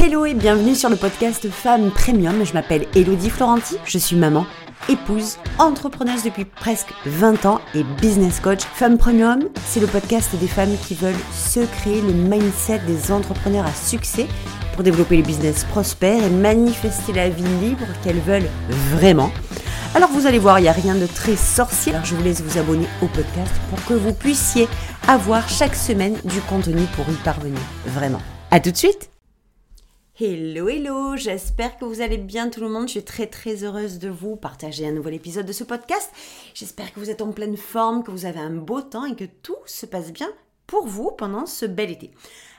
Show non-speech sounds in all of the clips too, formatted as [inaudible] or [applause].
Hello et bienvenue sur le podcast Femmes Premium. Je m'appelle Elodie Florenti, je suis maman, épouse, entrepreneuse depuis presque 20 ans et business coach. Femmes Premium, c'est le podcast des femmes qui veulent se créer le mindset des entrepreneurs à succès pour développer les business prospères et manifester la vie libre qu'elles veulent vraiment. Alors vous allez voir, il n'y a rien de très sorcier. Je vous laisse vous abonner au podcast pour que vous puissiez avoir chaque semaine du contenu pour y parvenir. Vraiment. À tout de suite Hello, hello, j'espère que vous allez bien tout le monde. Je suis très très heureuse de vous partager un nouvel épisode de ce podcast. J'espère que vous êtes en pleine forme, que vous avez un beau temps et que tout se passe bien pour vous pendant ce bel été.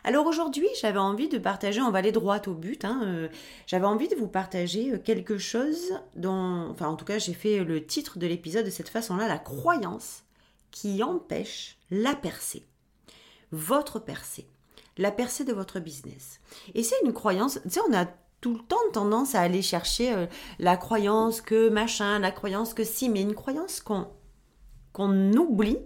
Alors aujourd'hui, j'avais envie de partager, on va aller droit au but, hein, euh, j'avais envie de vous partager euh, quelque chose dont, enfin en tout cas j'ai fait le titre de l'épisode de cette façon-là, la croyance qui empêche la percée, votre percée la percée de votre business. Et c'est une croyance, tu sais, on a tout le temps tendance à aller chercher euh, la croyance que machin, la croyance que si, mais une croyance qu'on qu'on oublie,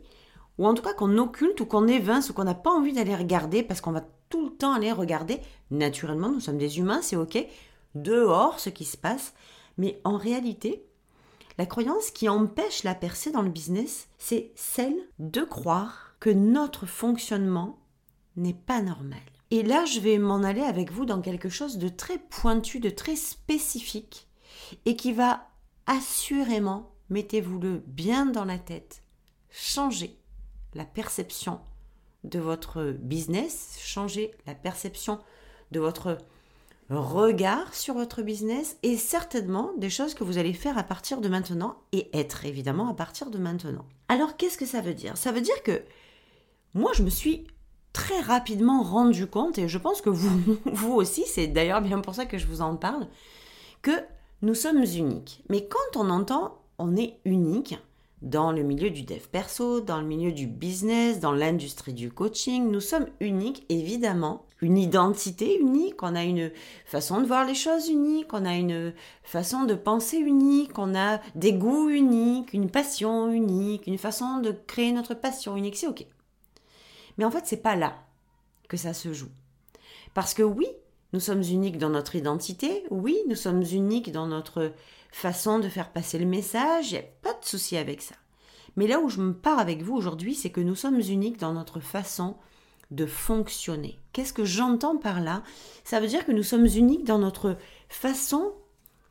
ou en tout cas qu'on occulte ou qu'on évince ou qu'on n'a pas envie d'aller regarder parce qu'on va tout le temps aller regarder. Naturellement, nous sommes des humains, c'est ok, dehors ce qui se passe, mais en réalité, la croyance qui empêche la percée dans le business, c'est celle de croire que notre fonctionnement n'est pas normal. Et là, je vais m'en aller avec vous dans quelque chose de très pointu, de très spécifique, et qui va assurément, mettez-vous-le bien dans la tête, changer la perception de votre business, changer la perception de votre regard sur votre business et certainement des choses que vous allez faire à partir de maintenant et être évidemment à partir de maintenant. Alors qu'est-ce que ça veut dire? Ça veut dire que moi je me suis très rapidement rendu compte, et je pense que vous, [laughs] vous aussi, c'est d'ailleurs bien pour ça que je vous en parle, que nous sommes uniques. Mais quand on entend on est unique dans le milieu du dev perso, dans le milieu du business, dans l'industrie du coaching, nous sommes uniques, évidemment. Une identité unique, on a une façon de voir les choses unique, on a une façon de penser unique, on a des goûts uniques, une passion unique, une façon de créer notre passion unique, c'est ok. Mais en fait, c'est pas là que ça se joue. Parce que oui, nous sommes uniques dans notre identité, oui, nous sommes uniques dans notre façon de faire passer le message, il n'y a pas de souci avec ça. Mais là où je me pars avec vous aujourd'hui, c'est que nous sommes uniques dans notre façon de fonctionner. Qu'est-ce que j'entends par là? Ça veut dire que nous sommes uniques dans notre façon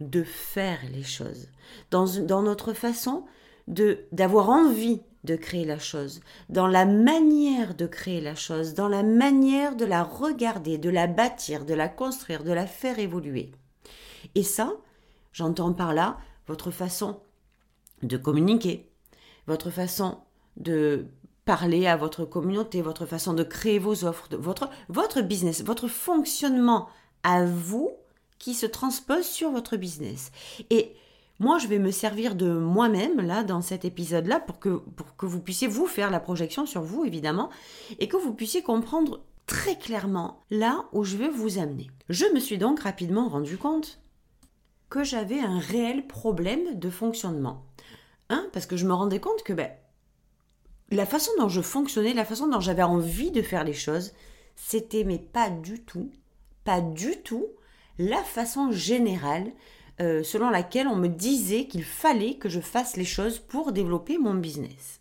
de faire les choses, dans, dans notre façon de d'avoir envie de créer la chose, dans la manière de créer la chose, dans la manière de la regarder, de la bâtir, de la construire, de la faire évoluer. Et ça, j'entends par là votre façon de communiquer, votre façon de parler à votre communauté, votre façon de créer vos offres, votre, votre business, votre fonctionnement à vous qui se transpose sur votre business. Et moi, je vais me servir de moi-même, là, dans cet épisode-là, pour que, pour que vous puissiez vous faire la projection sur vous, évidemment, et que vous puissiez comprendre très clairement là où je veux vous amener. Je me suis donc rapidement rendu compte que j'avais un réel problème de fonctionnement. Un, parce que je me rendais compte que ben, la façon dont je fonctionnais, la façon dont j'avais envie de faire les choses, c'était mais pas du tout, pas du tout la façon générale euh, selon laquelle on me disait qu'il fallait que je fasse les choses pour développer mon business.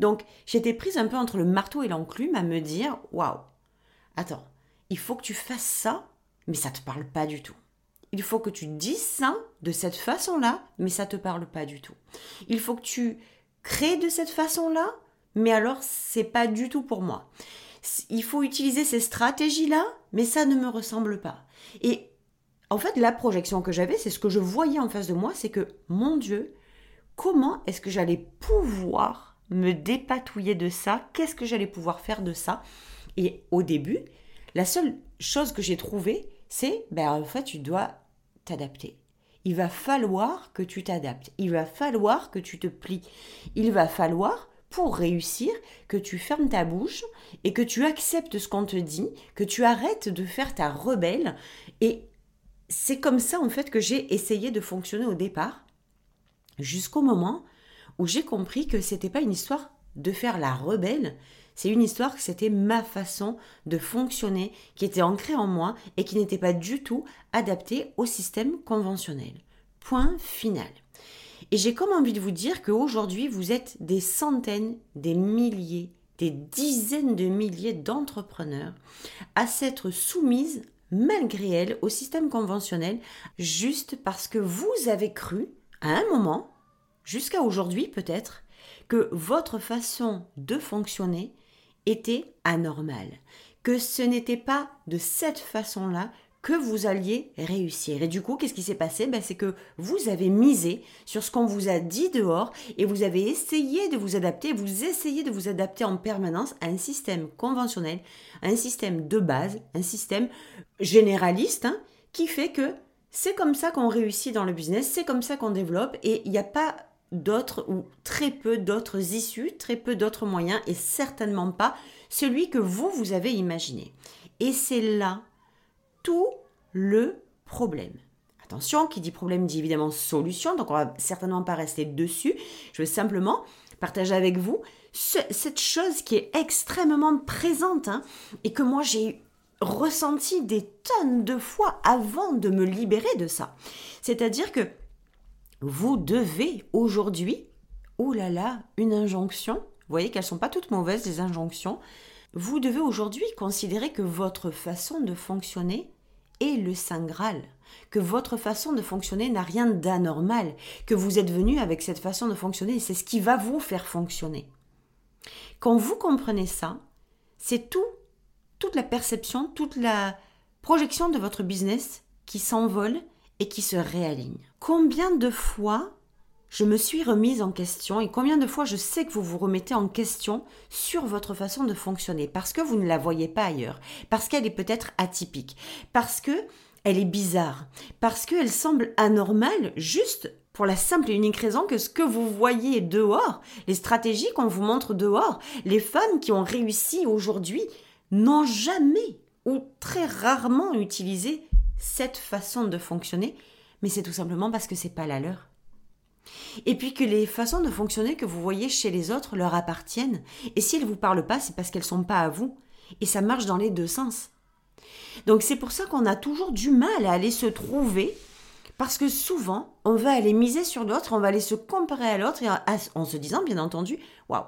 Donc j'étais prise un peu entre le marteau et l'enclume à me dire waouh, attends, il faut que tu fasses ça, mais ça te parle pas du tout. Il faut que tu dises ça de cette façon-là, mais ça te parle pas du tout. Il faut que tu crées de cette façon-là, mais alors c'est pas du tout pour moi. Il faut utiliser ces stratégies-là, mais ça ne me ressemble pas. Et en fait, la projection que j'avais, c'est ce que je voyais en face de moi, c'est que, mon Dieu, comment est-ce que j'allais pouvoir me dépatouiller de ça? Qu'est-ce que j'allais pouvoir faire de ça? Et au début, la seule chose que j'ai trouvée, c'est, ben en fait, tu dois t'adapter. Il va falloir que tu t'adaptes. Il va falloir que tu te plies. Il va falloir pour réussir que tu fermes ta bouche et que tu acceptes ce qu'on te dit, que tu arrêtes de faire ta rebelle et c'est comme ça en fait que j'ai essayé de fonctionner au départ, jusqu'au moment où j'ai compris que c'était pas une histoire de faire la rebelle, C'est une histoire que c'était ma façon de fonctionner qui était ancrée en moi et qui n'était pas du tout adaptée au système conventionnel. Point final. Et j'ai comme envie de vous dire qu'aujourd'hui, vous êtes des centaines, des milliers, des dizaines de milliers d'entrepreneurs à s'être soumises malgré elles au système conventionnel juste parce que vous avez cru à un moment, jusqu'à aujourd'hui peut-être, que votre façon de fonctionner était anormal, que ce n'était pas de cette façon-là que vous alliez réussir. Et du coup, qu'est-ce qui s'est passé? Ben, C'est que vous avez misé sur ce qu'on vous a dit dehors et vous avez essayé de vous adapter, vous essayez de vous adapter en permanence à un système conventionnel, un système de base, un système généraliste hein, qui fait que c'est comme ça qu'on réussit dans le business, c'est comme ça qu'on développe et il n'y a pas d'autres ou très peu d'autres issues, très peu d'autres moyens et certainement pas celui que vous, vous avez imaginé. Et c'est là tout le problème. Attention, qui dit problème dit évidemment solution, donc on va certainement pas rester dessus. Je veux simplement partager avec vous cette chose qui est extrêmement présente hein, et que moi j'ai ressenti des tonnes de fois avant de me libérer de ça. C'est-à-dire que vous devez aujourd'hui, oh là là, une injonction, vous voyez qu'elles sont pas toutes mauvaises, les injonctions, vous devez aujourd'hui considérer que votre façon de fonctionner est le Saint Graal, que votre façon de fonctionner n'a rien d'anormal, que vous êtes venu avec cette façon de fonctionner et c'est ce qui va vous faire fonctionner. Quand vous comprenez ça, c'est tout, toute la perception, toute la projection de votre business qui s'envole et qui se réaligne. Combien de fois je me suis remise en question. Et combien de fois je sais que vous vous remettez en question sur votre façon de fonctionner? Parce que vous ne la voyez pas ailleurs, parce qu'elle est peut-être atypique, parce que elle est bizarre, parce qu'elle semble anormale juste pour la simple et unique raison que ce que vous voyez dehors, les stratégies qu'on vous montre dehors, les femmes qui ont réussi aujourd'hui n'ont jamais ou très rarement utilisé cette façon de fonctionner, mais c'est tout simplement parce que c'est pas la leur. Et puis que les façons de fonctionner que vous voyez chez les autres leur appartiennent, et si elles vous parlent pas, c'est parce qu'elles sont pas à vous, et ça marche dans les deux sens. Donc c'est pour ça qu'on a toujours du mal à aller se trouver, parce que souvent on va aller miser sur l'autre, on va aller se comparer à l'autre, en se disant bien entendu, waouh,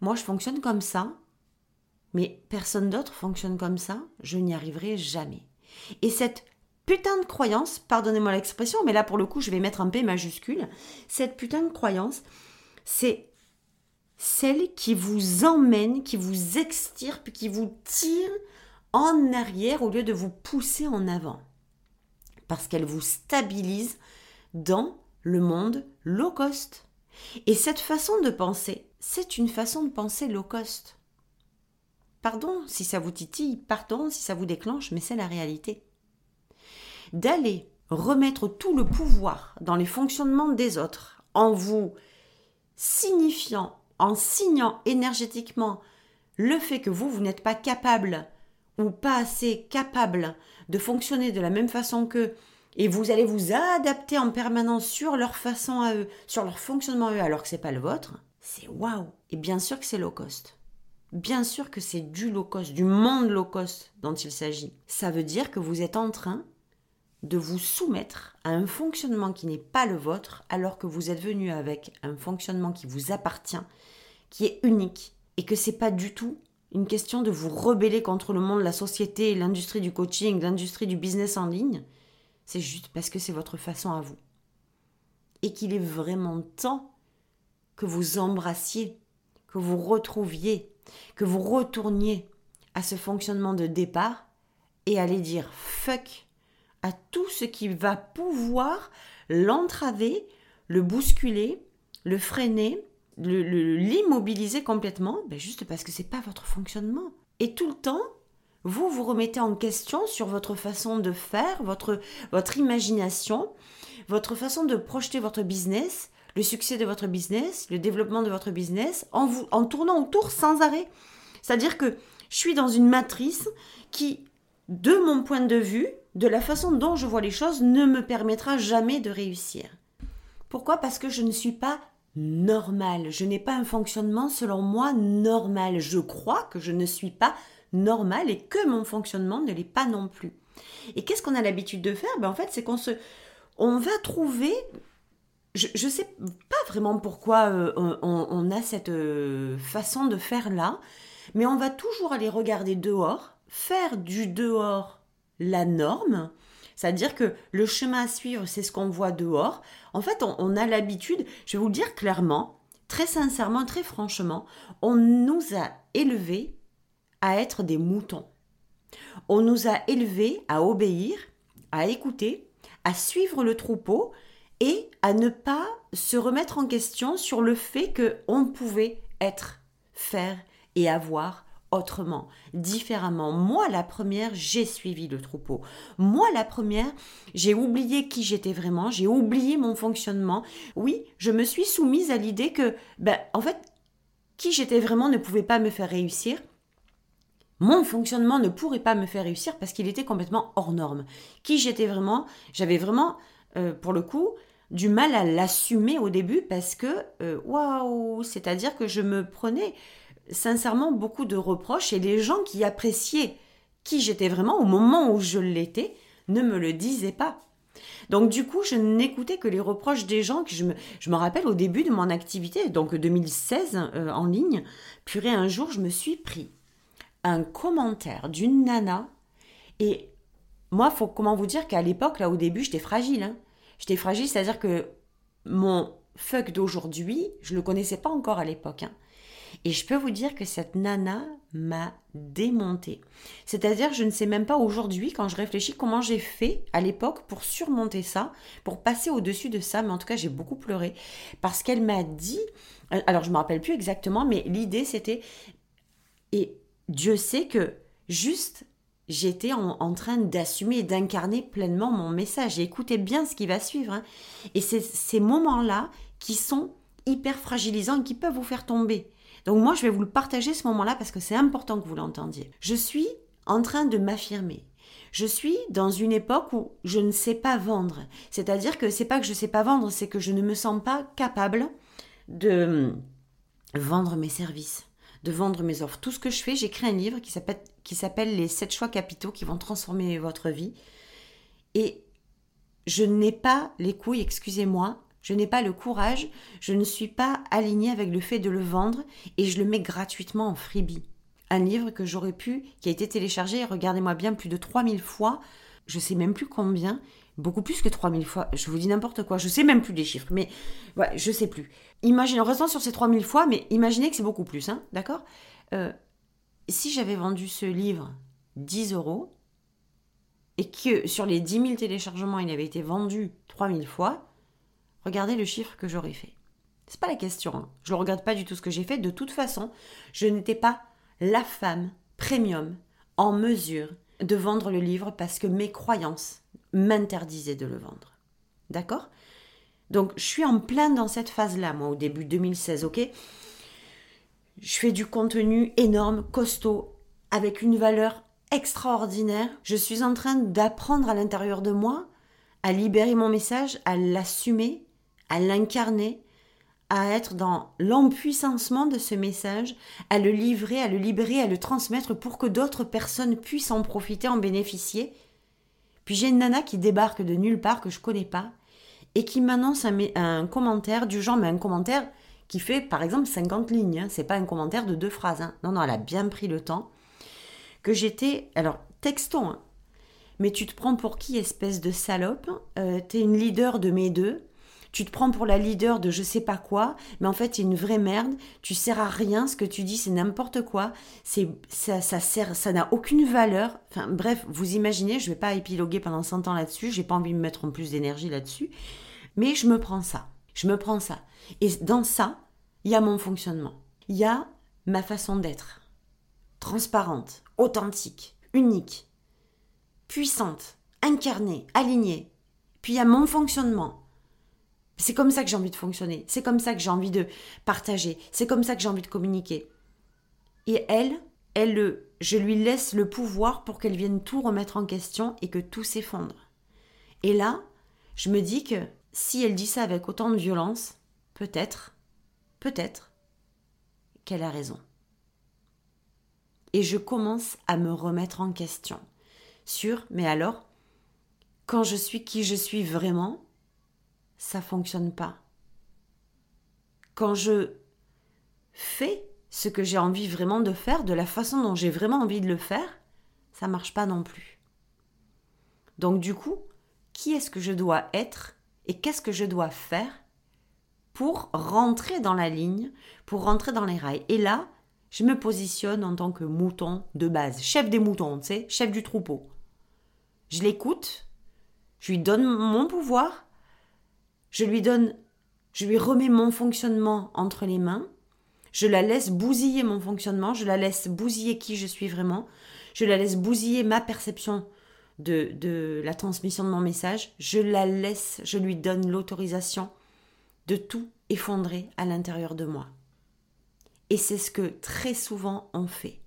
moi je fonctionne comme ça, mais personne d'autre fonctionne comme ça, je n'y arriverai jamais. Et cette putain de croyance, pardonnez-moi l'expression, mais là pour le coup je vais mettre un P majuscule, cette putain de croyance, c'est celle qui vous emmène, qui vous extirpe, qui vous tire en arrière au lieu de vous pousser en avant. Parce qu'elle vous stabilise dans le monde low cost. Et cette façon de penser, c'est une façon de penser low cost. Pardon si ça vous titille, pardon si ça vous déclenche, mais c'est la réalité. D'aller remettre tout le pouvoir dans les fonctionnements des autres en vous signifiant, en signant énergétiquement le fait que vous, vous n'êtes pas capable ou pas assez capable de fonctionner de la même façon qu'eux, et vous allez vous adapter en permanence sur leur façon à eux, sur leur fonctionnement à eux, alors que c'est pas le vôtre, c'est waouh. Et bien sûr que c'est low cost. Bien sûr que c'est du low cost, du monde low cost dont il s'agit. Ça veut dire que vous êtes en train de vous soumettre à un fonctionnement qui n'est pas le vôtre alors que vous êtes venu avec un fonctionnement qui vous appartient, qui est unique et que c'est pas du tout une question de vous rebeller contre le monde, la société, l'industrie du coaching, l'industrie du business en ligne. C'est juste parce que c'est votre façon à vous. Et qu'il est vraiment temps que vous embrassiez, que vous retrouviez que vous retourniez à ce fonctionnement de départ et allez dire fuck à tout ce qui va pouvoir l'entraver, le bousculer, le freiner, l'immobiliser complètement, ben juste parce que c'est pas votre fonctionnement. Et tout le temps, vous vous remettez en question sur votre façon de faire, votre, votre imagination, votre façon de projeter votre business, le succès de votre business, le développement de votre business, en, vous, en tournant autour sans arrêt. C'est-à-dire que je suis dans une matrice qui, de mon point de vue, de la façon dont je vois les choses, ne me permettra jamais de réussir. Pourquoi? Parce que je ne suis pas normal. Je n'ai pas un fonctionnement selon moi normal. Je crois que je ne suis pas normal et que mon fonctionnement ne l'est pas non plus. Et qu'est-ce qu'on a l'habitude de faire? Ben En fait, c'est qu'on se, on va trouver je ne sais pas vraiment pourquoi euh, on, a cette euh, façon de faire là, mais on va toujours aller regarder dehors, faire du dehors la norme, c'est-à-dire que le chemin à suivre, c'est ce qu'on voit dehors. En fait, on, a l'habitude, je vais vous le dire clairement, très sincèrement, très franchement, on nous a élevés à être des moutons. On nous a élevés à obéir, à écouter, à suivre le troupeau et à ne pas se remettre en question sur le fait qu'on pouvait être, faire et avoir autrement, différemment. Moi, la première, j'ai suivi le troupeau. Moi, la première, j'ai oublié qui j'étais vraiment, j'ai oublié mon fonctionnement. Oui, je me suis soumise à l'idée que, ben, en fait, qui j'étais vraiment ne pouvait pas me faire réussir. Mon fonctionnement ne pourrait pas me faire réussir parce qu'il était complètement hors norme. Qui j'étais vraiment, j'avais vraiment, euh, pour le coup, du mal à l'assumer au début parce que, euh, waouh, c'est-à-dire que je me prenais sincèrement beaucoup de reproches et les gens qui appréciaient qui j'étais vraiment au moment où je l'étais ne me le disaient pas. Donc du coup, je n'écoutais que les reproches des gens que je me, je me rappelle au début de mon activité, donc 2016 euh, en ligne, purée, un jour, je me suis pris un commentaire d'une nana et moi, faut comment vous dire qu'à l'époque, là au début, j'étais fragile. Hein. J'étais fragile, c'est-à-dire que mon fuck d'aujourd'hui, je le connaissais pas encore à l'époque. Hein. Et je peux vous dire que cette nana m'a démonté. C'est-à-dire, je ne sais même pas aujourd'hui, quand je réfléchis, comment j'ai fait à l'époque pour surmonter ça, pour passer au-dessus de ça, mais en tout cas, j'ai beaucoup pleuré. Parce qu'elle m'a dit, euh, alors je ne me rappelle plus exactement, mais l'idée c'était, et Dieu sait que juste j'étais en, train d'assumer et d'incarner pleinement mon message. Et écoutez bien ce qui va suivre. Hein. Et c'est ces moments-là qui sont hyper fragilisants et qui peuvent vous faire tomber. Donc moi, je vais vous le partager ce moment-là parce que c'est important que vous l'entendiez. Je suis en train de m'affirmer. Je suis dans une époque où je ne sais pas vendre. C'est-à-dire que c'est pas que je ne sais pas vendre, c'est que je ne me sens pas capable de vendre mes services, de vendre mes offres. Tout ce que je fais, j'écris un livre qui s'appelle, qui s'appelle Les 7 choix capitaux qui vont transformer votre vie. Et je n'ai pas les couilles, excusez-moi, je n'ai pas le courage, je ne suis pas alignée avec le fait de le vendre et je le mets gratuitement en freebie. Un livre que j'aurais pu, qui a été téléchargé, regardez-moi bien, plus de 3000 fois, je sais même plus combien, beaucoup plus que 3000 fois, je vous dis n'importe quoi, je sais même plus les chiffres, mais ouais, je sais plus. Imaginez, en sur ces 3000 fois, mais imaginez que c'est beaucoup plus, hein, d'accord? Euh, Si j'avais vendu ce livre 10 euros, et que sur les 10 000 téléchargements, il avait été vendu 3000 fois, regardez le chiffre que j'aurais fait. C'est pas la question. Hein. Je ne regarde pas du tout ce que j'ai fait. De toute façon, je n'étais pas la femme premium en mesure de vendre le livre parce que mes croyances m'interdisaient de le vendre. D'accord? Donc, je suis en plein dans cette phase-là, moi, au début 2016, ok? Je fais du contenu énorme, costaud, avec une valeur extraordinaire. Je suis en train d'apprendre à l'intérieur de moi à libérer mon message, à l'assumer, à l'incarner, à être dans l'empuissancement de ce message, à le livrer, à le libérer, à le transmettre pour que d'autres personnes puissent en profiter, en bénéficier. Puis j'ai une nana qui débarque de nulle part que je connais pas et qui m'annonce un, commentaire du genre, mais un commentaire qui fait par exemple 50 lignes. Hein. C'est pas un commentaire de deux phrases. Hein. Non, non, elle a bien pris le temps. Que j'étais, alors texton, hein. mais tu te prends pour qui, espèce de salope? Euh, T'es une leader de mes deux tu te prends pour la leader de je sais pas quoi, mais en fait, c'est une vraie merde, tu sers à rien, ce que tu dis, c'est n'importe quoi, c'est ça, ça sert, ça n'a aucune valeur. Enfin, bref, vous imaginez, je vais pas épiloguer pendant 100 ans là-dessus, j'ai pas envie de me mettre en plus d'énergie là-dessus, mais je me prends ça, je me prends ça. Et dans ça, il y a mon fonctionnement, il y a ma façon d'être, transparente, authentique, unique, puissante, incarnée, alignée. Puis il y a mon fonctionnement, c'est comme ça que j'ai envie de fonctionner. C'est comme ça que j'ai envie de partager. C'est comme ça que j'ai envie de communiquer. Et elle, elle, je lui laisse le pouvoir pour qu'elle vienne tout remettre en question et que tout s'effondre. Et là, je me dis que si elle dit ça avec autant de violence, peut-être peut-être qu'elle a raison. Et je commence à me remettre en question sur, mais alors, quand je suis qui je suis vraiment, ça fonctionne pas. Quand je fais ce que j'ai envie vraiment de faire, de la façon dont j'ai vraiment envie de le faire, ça marche pas non plus. Donc du coup, qui est-ce que je dois être et qu'est-ce que je dois faire pour rentrer dans la ligne, pour rentrer dans les rails? Et là, je me positionne en tant que mouton de base, chef des moutons, tu sais, chef du troupeau. Je l'écoute, je lui donne mon pouvoir, je lui donne, je lui remets mon fonctionnement entre les mains, je la laisse bousiller mon fonctionnement, je la laisse bousiller qui je suis vraiment, je la laisse bousiller ma perception de, de la transmission de mon message, je la laisse, je lui donne l'autorisation de tout effondrer à l'intérieur de moi. Et c'est ce que très souvent on fait.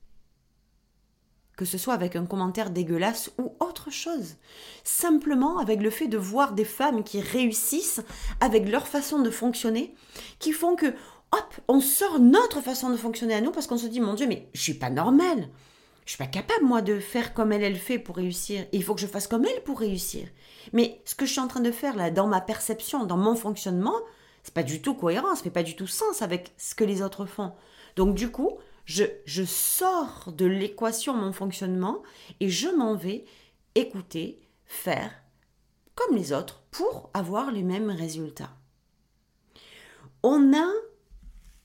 Que ce soit avec un commentaire dégueulasse ou autre chose. Simplement avec le fait de voir des femmes qui réussissent avec leur façon de fonctionner, qui font que, hop, on sort notre façon de fonctionner à nous parce qu'on se dit, mon Dieu, mais je suis pas normale. Je suis pas capable, moi, de faire comme elle, elle fait pour réussir. il faut que je fasse comme elle pour réussir. Mais ce que je suis en train de faire là, dans ma perception, dans mon fonctionnement, c'est pas du tout cohérent, ça fait pas du tout sens avec ce que les autres font. Donc du coup, je, sors de l'équation mon fonctionnement et je m'en vais écouter, faire comme les autres pour avoir les mêmes résultats. On a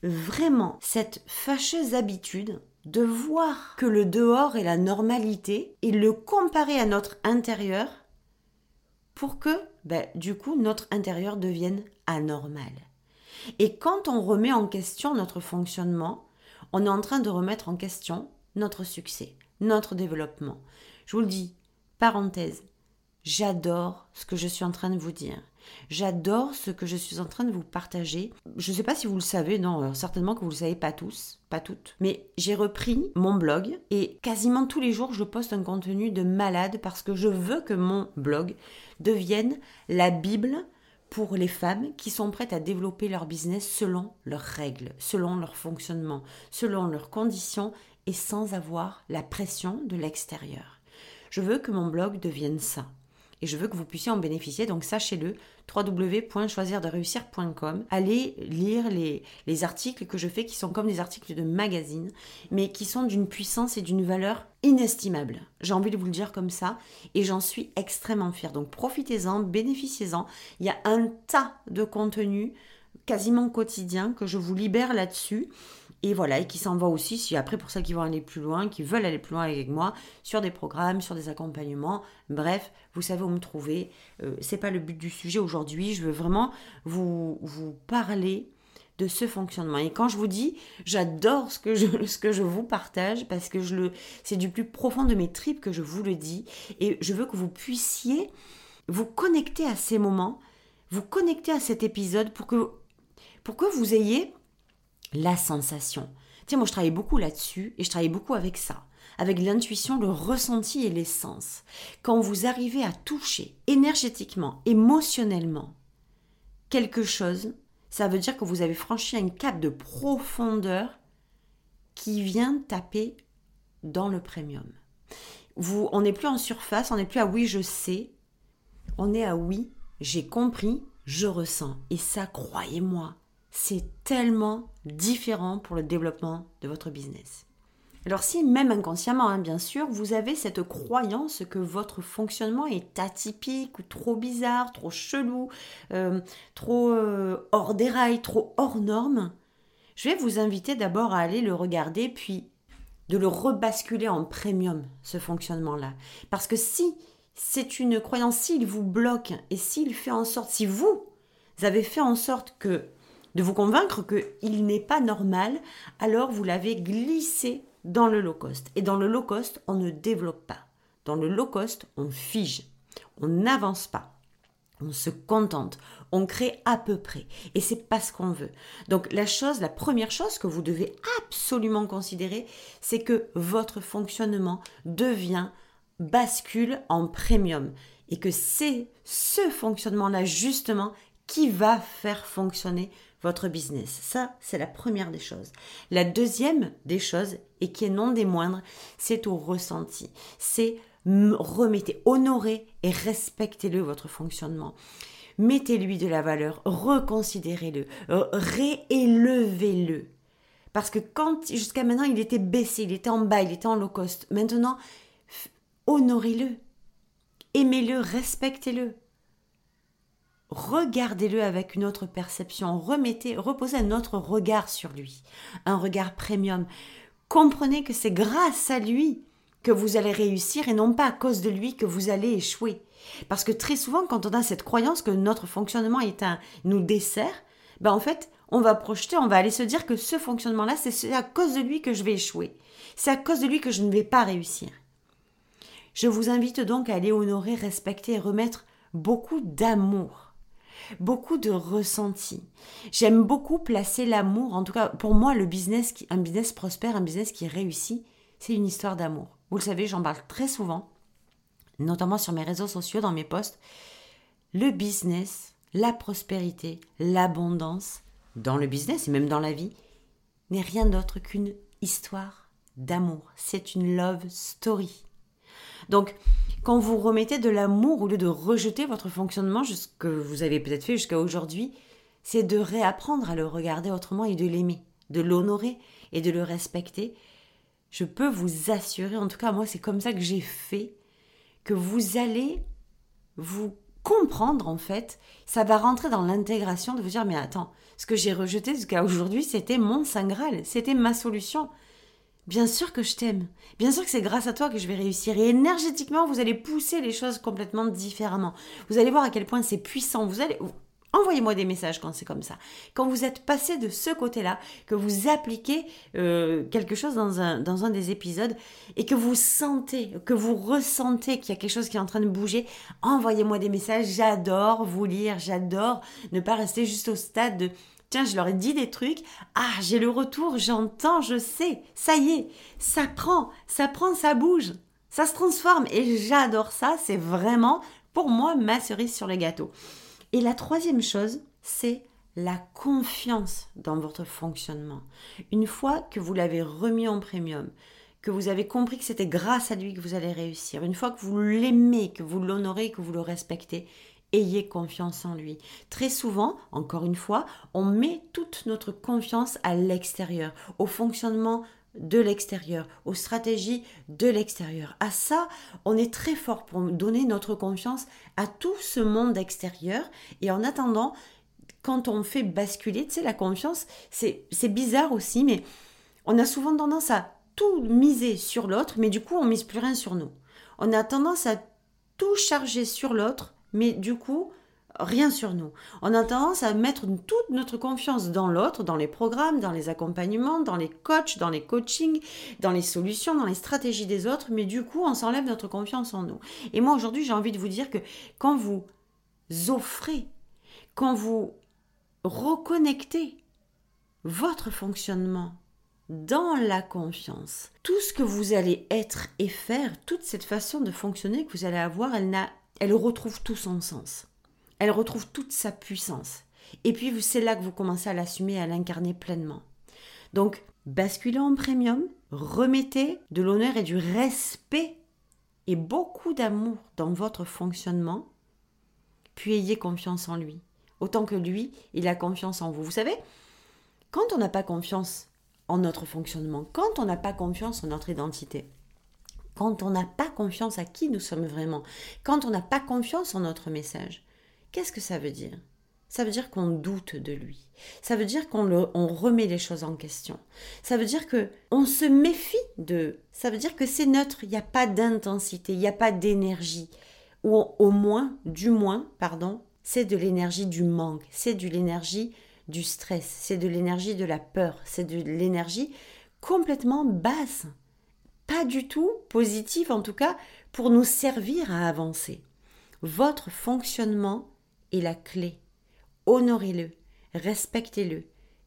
vraiment cette fâcheuse habitude de voir que le dehors est la normalité et le comparer à notre intérieur pour que, ben, du coup, notre intérieur devienne anormal. Et quand on remet en question notre fonctionnement, on est en train de remettre en question notre succès, notre développement. Je vous le dis, parenthèse, j'adore ce que je suis en train de vous dire. J'adore ce que je suis en train de vous partager. Je ne sais pas si vous le savez, non, euh, certainement que vous ne le savez pas tous, pas toutes. Mais j'ai repris mon blog et quasiment tous les jours, je poste un contenu de malade parce que je veux que mon blog devienne la Bible pour les femmes qui sont prêtes à développer leur business selon leurs règles, selon leur fonctionnement, selon leurs conditions et sans avoir la pression de l'extérieur. Je veux que mon blog devienne ça et je veux que vous puissiez en bénéficier. Donc sachez-le, www.choisirdereussir.com. Allez lire les, les articles que je fais qui sont comme des articles de magazine, mais qui sont d'une puissance et d'une valeur inestimable. J'ai envie de vous le dire comme ça et j'en suis extrêmement fière. Donc profitez-en, bénéficiez-en. Il y a un tas de contenus quasiment quotidien que je vous libère là-dessus et voilà, et qui s'en va aussi, si après pour celles qui vont aller plus loin, qui veulent aller plus loin avec moi, sur des programmes, sur des accompagnements, bref, vous savez où me trouver. Euh, c'est pas le but du sujet aujourd'hui, je veux vraiment vous, vous parler de ce fonctionnement. Et quand je vous dis, j'adore ce que je, [laughs] vous partage parce que c'est du plus profond de mes tripes que je vous le dis. Et je veux que vous puissiez vous connecter à ces moments, vous connecter à cet épisode pour que, pour que vous ayez la sensation. Tiens, moi je travaille beaucoup là-dessus et je travaille beaucoup avec ça, avec l'intuition, le ressenti et l'essence. Quand vous arrivez à toucher énergétiquement, émotionnellement quelque chose, ça veut dire que vous avez franchi un cap de profondeur qui vient taper dans le premium. Vous, on n'est plus en surface, on n'est plus à oui, je sais, on est à oui, j'ai compris, je ressens. Et ça, croyez-moi, c'est tellement différent pour le développement de votre business. Alors si même inconsciemment, hein, bien sûr, vous avez cette croyance que votre fonctionnement est atypique ou trop bizarre, trop chelou, euh, trop euh, hors des rails, trop hors norme, je vais vous inviter d'abord à aller le regarder, puis de le rebasculer en premium, ce fonctionnement-là. Parce que si c'est une croyance, s'il vous bloque et s'il fait en sorte, si vous avez fait en sorte que de vous convaincre qu'il n'est pas normal, alors vous l'avez glissé dans le low cost. Et dans le low cost, on ne développe pas. Dans le low cost, on fige. On n'avance pas. On se contente, on crée à peu près. Et c'est pas ce qu'on veut. Donc la chose, la première chose que vous devez absolument considérer, c'est que votre fonctionnement devient bascule en premium. Et que c'est ce fonctionnement-là justement qui va faire fonctionner votre business. Ça, c'est la première des choses. La deuxième des choses, et qui est non des moindres, c'est au ressenti. C'est remettez, honorez et respectez-le votre fonctionnement. Mettez-lui de la valeur, reconsidérez-le, euh, réélevez-le. Parce que quand jusqu'à maintenant il était baissé, il était en bas, il était en low cost, maintenant honorez-le, aimez-le, respectez-le. Regardez-le avec une autre perception, remettez, reposez un autre regard sur lui, un regard premium. Comprenez que c'est grâce à lui que vous allez réussir et non pas à cause de lui que vous allez échouer. Parce que très souvent, quand on a cette croyance que notre fonctionnement est un, nous dessert, ben en fait, on va projeter, on va aller se dire que ce fonctionnement-là, c'est à cause de lui que je vais échouer. C'est à cause de lui que je ne vais pas réussir. Je vous invite donc à aller honorer, respecter et remettre beaucoup d'amour, beaucoup de ressenti. J'aime beaucoup placer l'amour, en tout cas pour moi le business, qui, un business prospère, un business qui réussit, c'est une histoire d'amour. Vous le savez, j'en parle très souvent, notamment sur mes réseaux sociaux, dans mes posts. Le business, la prospérité, l'abondance, dans le business et même dans la vie, n'est rien d'autre qu'une histoire d'amour. C'est une love story. Donc, quand vous remettez de l'amour au lieu de rejeter votre fonctionnement, ce que vous avez peut-être fait jusqu'à aujourd'hui, c'est de réapprendre à le regarder autrement et de l'aimer, de l'honorer et de le respecter. Je peux vous assurer, en tout cas moi c'est comme ça que j'ai fait, que vous allez vous comprendre en fait, ça va rentrer dans l'intégration de vous dire mais attends, ce que j'ai rejeté jusqu'à aujourd'hui c'était mon Saint Graal, c'était ma solution. Bien sûr que je t'aime. Bien sûr que c'est grâce à toi que je vais réussir. Et énergétiquement, vous allez pousser les choses complètement différemment. Vous allez voir à quel point c'est puissant. Vous allez, Envoyez-moi des messages quand c'est comme ça. Quand vous êtes passé de ce côté-là, que vous appliquez euh, quelque chose dans un, dans un des épisodes et que vous sentez, que vous ressentez qu'il y a quelque chose qui est en train de bouger, envoyez-moi des messages. J'adore vous lire, j'adore ne pas rester juste au stade de je leur ai dit des trucs, ah, j'ai le retour, j'entends, je sais, ça y est, ça prend, ça prend, ça bouge, ça se transforme. Et j'adore ça, c'est vraiment pour moi ma cerise sur le gâteau. Et la troisième chose, c'est la confiance dans votre fonctionnement. Une fois que vous l'avez remis en premium, que vous avez compris que c'était grâce à lui que vous allez réussir, une fois que vous l'aimez, que vous l'honorez, que vous le respectez, ayez confiance en lui. Très souvent, encore une fois, on met toute notre confiance à l'extérieur, au fonctionnement de l'extérieur, aux stratégies de l'extérieur. À ça, on est très fort pour donner notre confiance à tout ce monde extérieur. Et en attendant, quand on fait basculer, tu sais, la confiance, c'est bizarre aussi, mais on a souvent tendance à tout miser sur l'autre, mais du coup, on mise plus rien sur nous. On a tendance à tout charger sur l'autre, mais du coup, rien sur nous. On a tendance à mettre toute notre confiance dans l'autre, dans les programmes, dans les accompagnements, dans les coachs, dans les coachings, dans les solutions, dans les stratégies des autres, mais du coup, on s'enlève notre confiance en nous. Et moi, aujourd'hui, j'ai envie de vous dire que quand vous offrez, quand vous reconnectez votre fonctionnement dans la confiance, tout ce que vous allez être et faire, toute cette façon de fonctionner que vous allez avoir, elle, elle retrouve tout son sens elle retrouve toute sa puissance. Et puis c'est là que vous commencez à l'assumer, à l'incarner pleinement. Donc, basculez en premium, remettez de l'honneur et du respect et beaucoup d'amour dans votre fonctionnement, puis ayez confiance en lui. Autant que lui, il a confiance en vous. Vous savez, quand on n'a pas confiance en notre fonctionnement, quand on n'a pas confiance en notre identité, quand on n'a pas confiance à qui nous sommes vraiment, quand on n'a pas confiance en notre message, Qu'est-ce que ça veut dire? Ça veut dire qu'on doute de lui. Ça veut dire qu'on remet les choses en question. Ça veut dire que on se méfie de. Ça veut dire que c'est neutre. Il n'y a pas d'intensité, il n'y a pas d'énergie. Ou au moins, du moins, pardon, c'est de l'énergie du manque. C'est de l'énergie du stress. C'est de l'énergie de la peur. C'est de l'énergie complètement basse. Pas du tout positive, en tout cas, pour nous servir à avancer. Votre fonctionnement la clé. Honorez-le, respectez-le,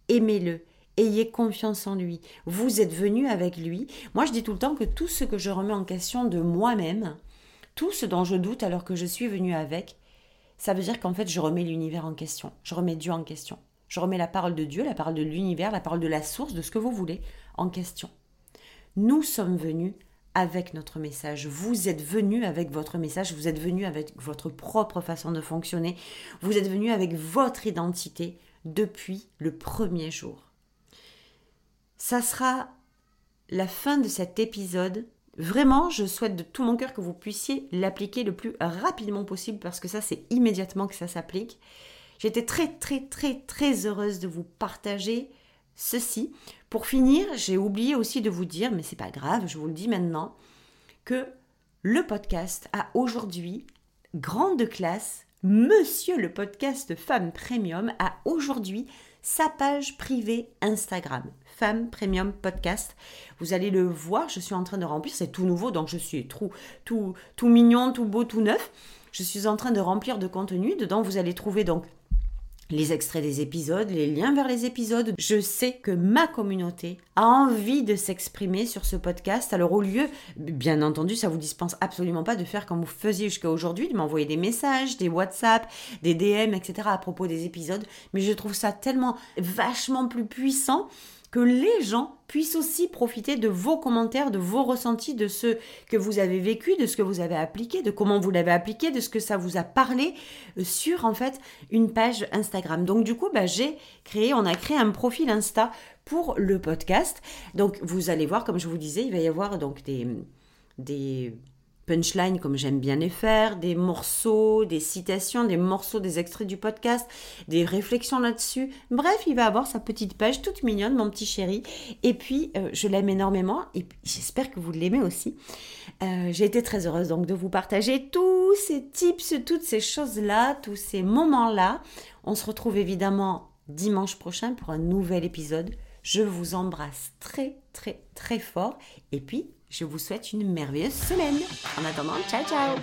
aimez-le, ayez confiance en lui. Vous êtes venu avec lui. Moi, je dis tout le temps que tout ce que je remets en question de moi-même, tout ce dont je doute alors que je suis venu avec, ça veut dire qu'en fait, je remets l'univers en question. Je remets Dieu en question. Je remets la parole de Dieu, la parole de l'univers, la parole de la source, de ce que vous voulez, en question. Nous sommes venus avec notre message. Vous êtes venus avec votre message, vous êtes venus avec votre propre façon de fonctionner, vous êtes venus avec votre identité depuis le premier jour. Ça sera la fin de cet épisode. Vraiment, je souhaite de tout mon cœur que vous puissiez l'appliquer le plus rapidement possible parce que ça, c'est immédiatement que ça s'applique. J'étais très, très, très, très heureuse de vous partager ceci. Pour finir, j'ai oublié aussi de vous dire, mais c'est pas grave, je vous le dis maintenant, que le podcast a aujourd'hui grande classe. Monsieur le podcast Femme Premium a aujourd'hui sa page privée Instagram, Femme Premium Podcast. Vous allez le voir, je suis en train de remplir, c'est tout nouveau, donc je suis tout, tout, tout mignon, tout beau, tout neuf. Je suis en train de remplir de contenu. Dedans, vous allez trouver donc les extraits des épisodes, les liens vers les épisodes. Je sais que ma communauté a envie de s'exprimer sur ce podcast. Alors au lieu, bien entendu, ça vous dispense absolument pas de faire comme vous faisiez jusqu'à aujourd'hui, de m'envoyer des messages, des WhatsApp, des DM, etc. à propos des épisodes. Mais je trouve ça tellement vachement plus puissant que les gens puissent aussi profiter de vos commentaires, de vos ressentis, de ce que vous avez vécu, de ce que vous avez appliqué, de comment vous l'avez appliqué, de ce que ça vous a parlé euh, sur en fait une page Instagram. Donc du coup, bah, j'ai créé, on a créé un profil Insta pour le podcast. Donc vous allez voir, comme je vous disais, il va y avoir donc des des punchlines comme j'aime bien les faire, des morceaux, des citations, des morceaux, des extraits du podcast, des réflexions là-dessus. Bref, il va avoir sa petite page toute mignonne, mon petit chéri. Et puis, euh, je l'aime énormément et j'espère que vous l'aimez aussi. Euh, j'ai été très heureuse donc de vous partager tous ces tips, toutes ces choses-là, tous ces moments-là. On se retrouve évidemment dimanche prochain pour un nouvel épisode. Je vous embrasse très très très fort et puis je vous souhaite une merveilleuse semaine. En attendant, ciao ciao